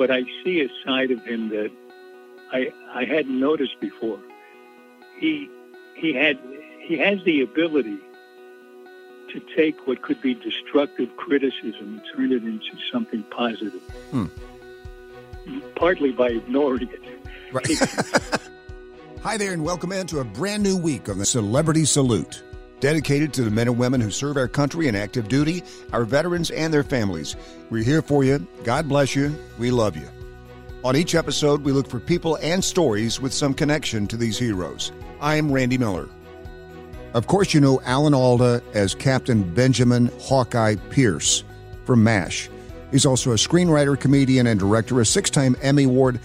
but I see a side of him that I I hadn't noticed before. He he had he has the ability to take what could be destructive criticism and turn it into something positive. Hmm. Partly by ignoring it. Right. Hi there, and welcome into a brand new week on the Celebrity Salute. Dedicated to the men and women who serve our country in active duty, our veterans, and their families. We're here for you. God bless you. We love you. On each episode, we look for people and stories with some connection to these heroes. I am Randy Miller. Of course, you know Alan Alda as Captain Benjamin Hawkeye Pierce from MASH. He's also a screenwriter, comedian, and director, a six time Emmy Award,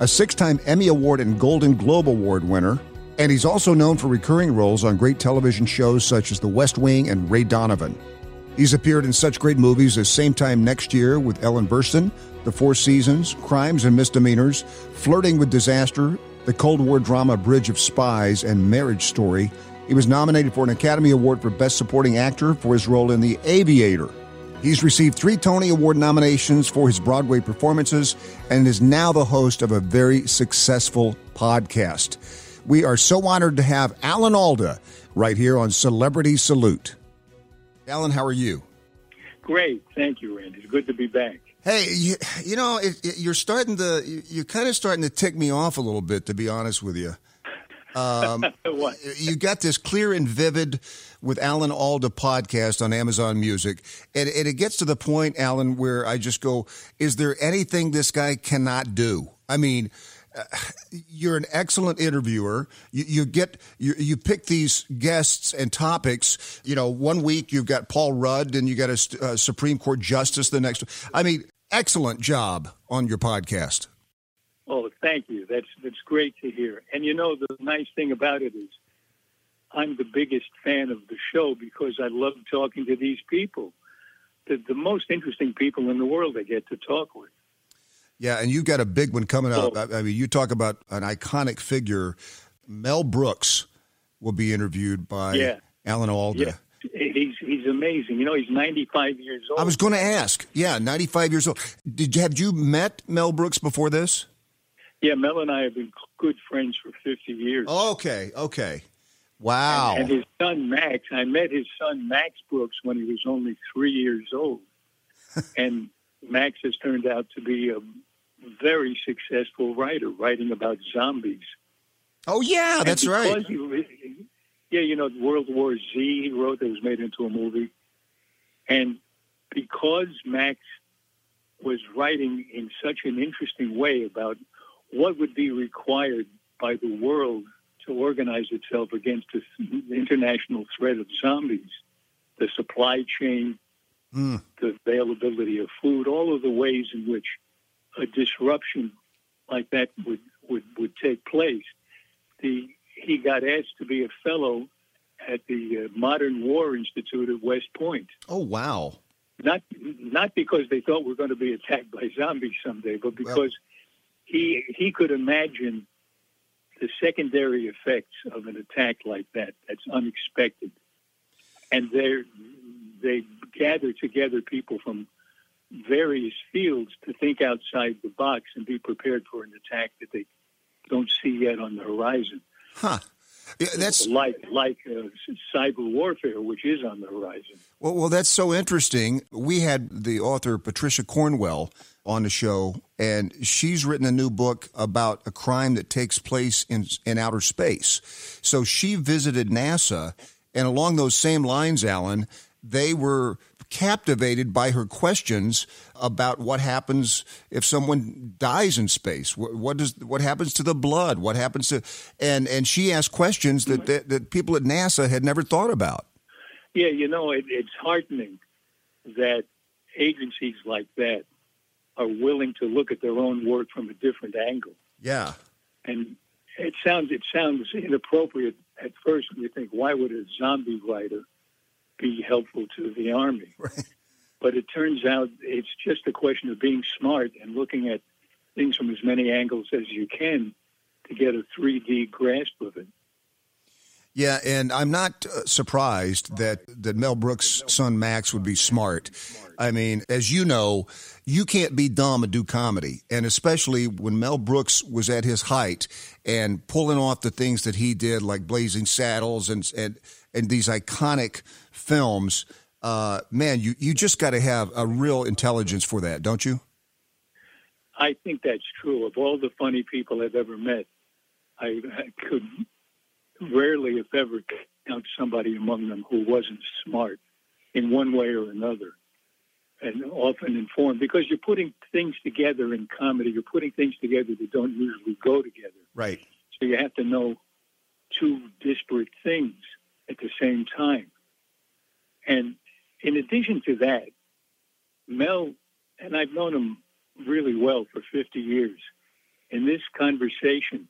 a six time Emmy Award and Golden Globe Award winner. And he's also known for recurring roles on great television shows such as The West Wing and Ray Donovan. He's appeared in such great movies as Same Time Next Year with Ellen Burstyn, The Four Seasons, Crimes and Misdemeanors, Flirting with Disaster, the Cold War drama Bridge of Spies, and Marriage Story. He was nominated for an Academy Award for Best Supporting Actor for his role in The Aviator. He's received three Tony Award nominations for his Broadway performances and is now the host of a very successful podcast. We are so honored to have Alan Alda right here on Celebrity Salute. Alan, how are you? Great. Thank you, Randy. It's good to be back. Hey, you, you know, it, it, you're starting to, you're kind of starting to tick me off a little bit, to be honest with you. Um, what? you got this clear and vivid with Alan Alda podcast on Amazon Music, and, and it gets to the point, Alan, where I just go, "Is there anything this guy cannot do?" I mean, you're an excellent interviewer. You, you get you, you pick these guests and topics. You know, one week you've got Paul Rudd, and you got a, a uh, Supreme Court justice. The next, I mean, excellent job on your podcast. Oh, thank you. That's that's great to hear. And you know, the nice thing about it is, I'm the biggest fan of the show because I love talking to these people, the, the most interesting people in the world I get to talk with. Yeah, and you got a big one coming up. I mean, you talk about an iconic figure. Mel Brooks will be interviewed by Yeah. Alan Alda. Yeah, he's he's amazing. You know, he's 95 years old. I was going to ask. Yeah, 95 years old. Did you, have you met Mel Brooks before this? yeah, Mel and I have been good friends for 50 years. Okay, okay. Wow. And his son Max, I met his son Max Brooks when he was only three years old, and Max has turned out to be a very successful writer, writing about zombies. oh, yeah, And that's right. He, yeah, you know, World War Z he wrote that was made into a movie, and because Max was writing in such an interesting way about what would be required by the world to organize itself against the international threat of zombies, the supply chain, Mm. the availability of food, all of the ways in which a disruption like that would, would, would take place. The, he got asked to be a fellow at the uh, Modern War Institute at West Point. Oh, wow. Not not because they thought we're going to be attacked by zombies someday, but because he he could imagine the secondary effects of an attack like that. That's unexpected, and they they gather together people from various fields to think outside the box and be prepared for an attack that they don't see yet on the horizon. Huh. Yeah, that's like like uh, cyber warfare, which is on the horizon. Well, well, that's so interesting. We had the author Patricia Cornwell on the show, and she's written a new book about a crime that takes place in in outer space. So she visited NASA, and along those same lines, Alan, they were captivated by her questions about what happens if someone dies in space. What, what does what happens to the blood? What happens to and and she asked questions that that, that people at NASA had never thought about. Yeah, you know, it, it's heartening that agencies like that are willing to look at their own work from a different angle. Yeah. And it sounds it sounds inappropriate at first when you think, why would a zombie writer be helpful to the army? Right. But it turns out it's just a question of being smart and looking at things from as many angles as you can to get a 3D grasp of it. Yeah, and I'm not uh, surprised that that Mel Brooks' son Max would be smart. I mean, as you know, you can't be dumb and do comedy, and especially when Mel Brooks was at his height and pulling off the things that he did, like Blazing Saddles and and and these iconic films. Uh, man, you you just got to have a real intelligence for that, don't you? I think that's true. Of all the funny people I've ever met, I, I could rarely, if ever, count somebody among them who wasn't smart in one way or another and often informed because you're putting things together in comedy. You're putting things together that don't usually go together. Right. So you have to know two disparate things at the same time. And in addition to that, Mel, and I've known him really well for 50 years, in this conversation,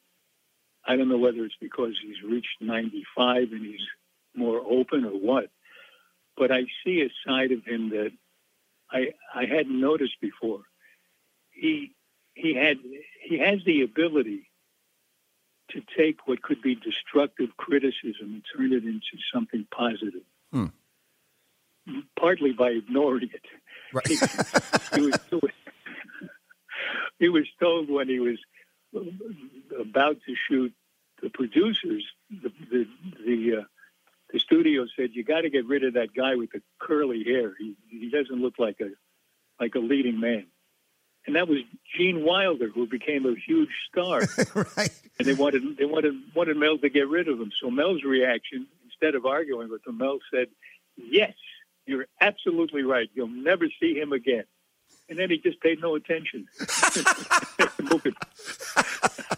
I don't know whether it's because he's reached 95 and he's more open or what, but I see a side of him that I I hadn't noticed before. He he had he has the ability to take what could be destructive criticism and turn it into something positive. Hmm. Partly by ignoring it. Right. he, was, he was told when he was about to shoot, the producers, the the the, uh, the studio said you got to get rid of that guy with the curly hair. He he doesn't look like a like a leading man. And that was Gene Wilder, who became a huge star. right. And they wanted they wanted wanted Mel to get rid of him. So Mel's reaction, instead of arguing with him, Mel said, "Yes, you're absolutely right. You'll never see him again." And then he just paid no attention.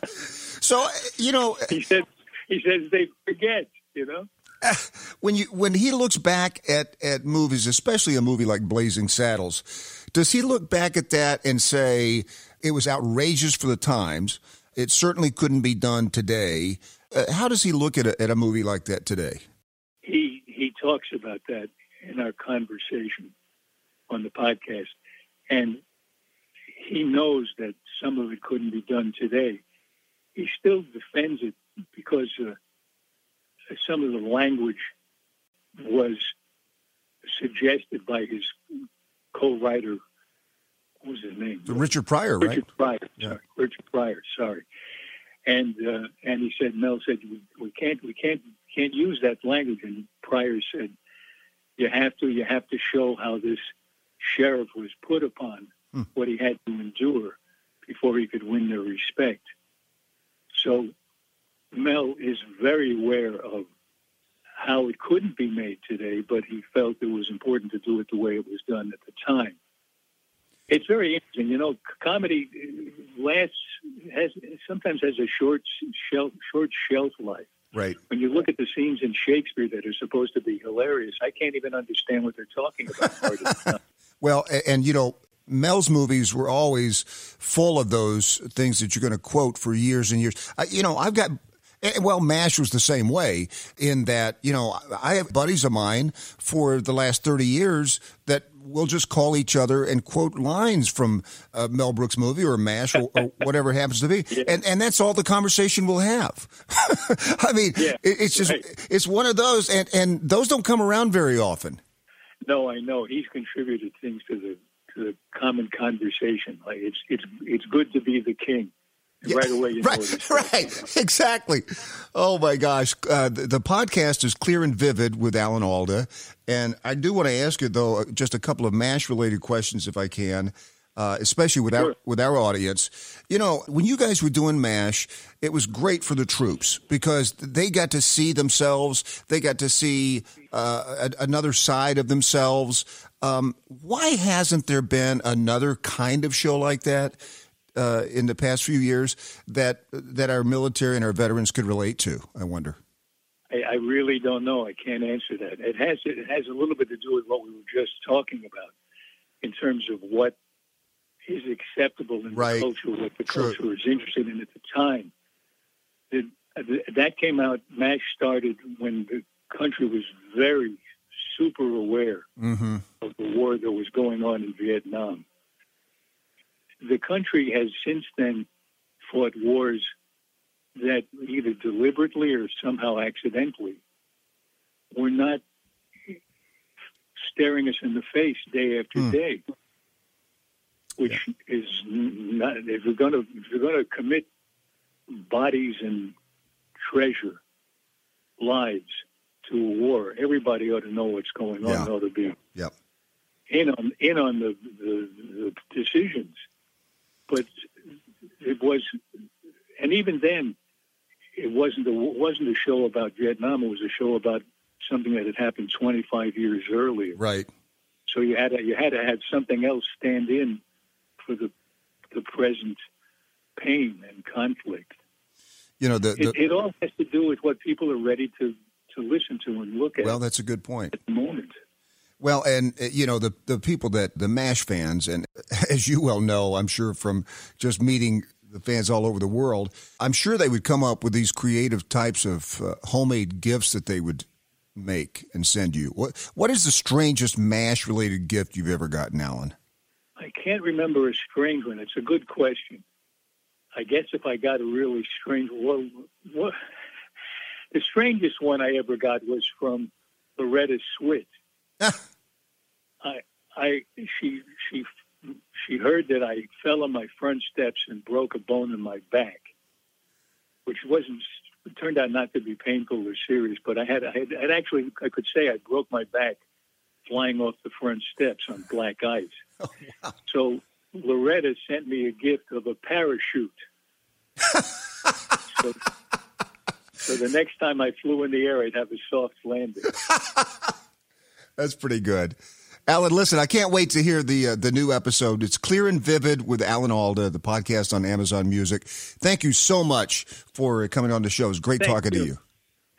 so you know, he said he says they forget. You know. When you when he looks back at at movies, especially a movie like Blazing Saddles, does he look back at that and say it was outrageous for the times? It certainly couldn't be done today. Uh, how does he look at a, at a movie like that today? He he talks about that in our conversation on the podcast, and he knows that some of it couldn't be done today. He still defends it because uh, some of the language was suggested by his co-writer. What was his name? Richard Pryor, right? Richard Pryor. Yeah. Sorry, Richard Pryor. Sorry. And uh, and he said Mel said we, we can't we can't can't use that language. And Pryor said you have to you have to show how this sheriff was put upon, hmm. what he had to endure before he could win their respect. So Mel is very aware of how it couldn't be made today, but he felt it was important to do it the way it was done at the time. It's very interesting, you know. Comedy uh, lasts has sometimes has a short shelf short shelf life. Right. When you look at the scenes in Shakespeare that are supposed to be hilarious, I can't even understand what they're talking about. well, and you know, Mel's movies were always full of those things that you're going to quote for years and years. I, you know, I've got Eh, well, MASH was the same way in that, you know, I have buddies of mine for the last 30 years that will just call each other and quote lines from Mel Brooks movie or MASH or, or whatever it happens to be. Yeah. And, and that's all the conversation we'll have. I mean, yeah, it's just, right. it's one of those, and, and those don't come around very often. No, I know. He's contributed things to the, to the common conversation. Like it's, it's, it's good to be the king yeah, right away you right, right, exactly. Oh my gosh, uh, the, the, podcast is clear and vivid with Alan Alda, and I do want to ask you though just a couple of Mash related questions if I can. Uh, especially with sure. our with our audience, you know, when you guys were doing Mash, it was great for the troops because they got to see themselves, they got to see uh, a, another side of themselves. Um, why hasn't there been another kind of show like that? Uh, in the past few years that that our military and our veterans could relate to? I wonder. I, I really don't know. I can't answer that. It has it has a little bit to do with what we were just talking about in terms of what is acceptable in right. the culture, what the True. culture is interested in at the time. It, that came out. Mash started when the country was very super aware mm-hmm. of the war that was going on in Vietnam the country has since then fought wars that either deliberately or somehow accidentally were not staring us in the face day after Hmm. day. Which is not if we're going to if we're going to commit bodies and treasure lives to a war, everybody ought to know what's going on. Yeah. Ought to be Yep. in on in on the, the, the decisions. But it was, and even then, it wasn't a wasn't a show about Vietnam. It was a show about something that had happened 25 years earlier. Right. So you had to, you had to have something else stand in for the the present pain and conflict. You know the, the It, it all has to do with what people are ready to to listen to and look at well, that's a good point. at the moment. Well, and uh, you know the the people that the Mash fans, and as you well know, I'm sure from just meeting the fans all over the world, I'm sure they would come up with these creative types of uh, homemade gifts that they would make and send you. What what is the strangest Mash related gift you've ever gotten, Alan? I can't remember a strange one. It's a good question. I guess if I got a really strange one, what, the strangest one I ever got was from Loretta Swit. I, I, she, she, she heard that I fell on my front steps and broke a bone in my back, which wasn't. Turned out not to be painful or serious, but I had, I had, I'd actually, I could say I broke my back flying off the front steps on black ice. Oh, so Loretta sent me a gift of a parachute. so, so the next time I flew in the air, I'd have a soft landing. That's pretty good. Alan, listen, I can't wait to hear the uh, the new episode. It's Clear and Vivid with Alan Alda, the podcast on Amazon Music. Thank you so much for coming on the show. It's great Thank talking to you. you.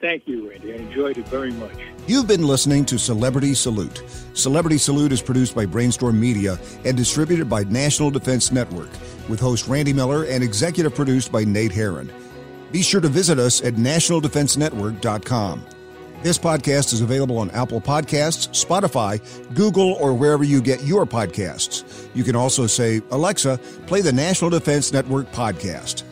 Thank you, Randy. I enjoyed it very much. You've been listening to Celebrity Salute. Celebrity Salute is produced by Brainstorm Media and distributed by National Defense Network, with host Randy Miller and executive produced by Nate Herron. Be sure to visit us at nationaldefensenetwork.com. This podcast is available on Apple Podcasts, Spotify, Google, or wherever you get your podcasts. You can also say, Alexa, play the National Defense Network podcast.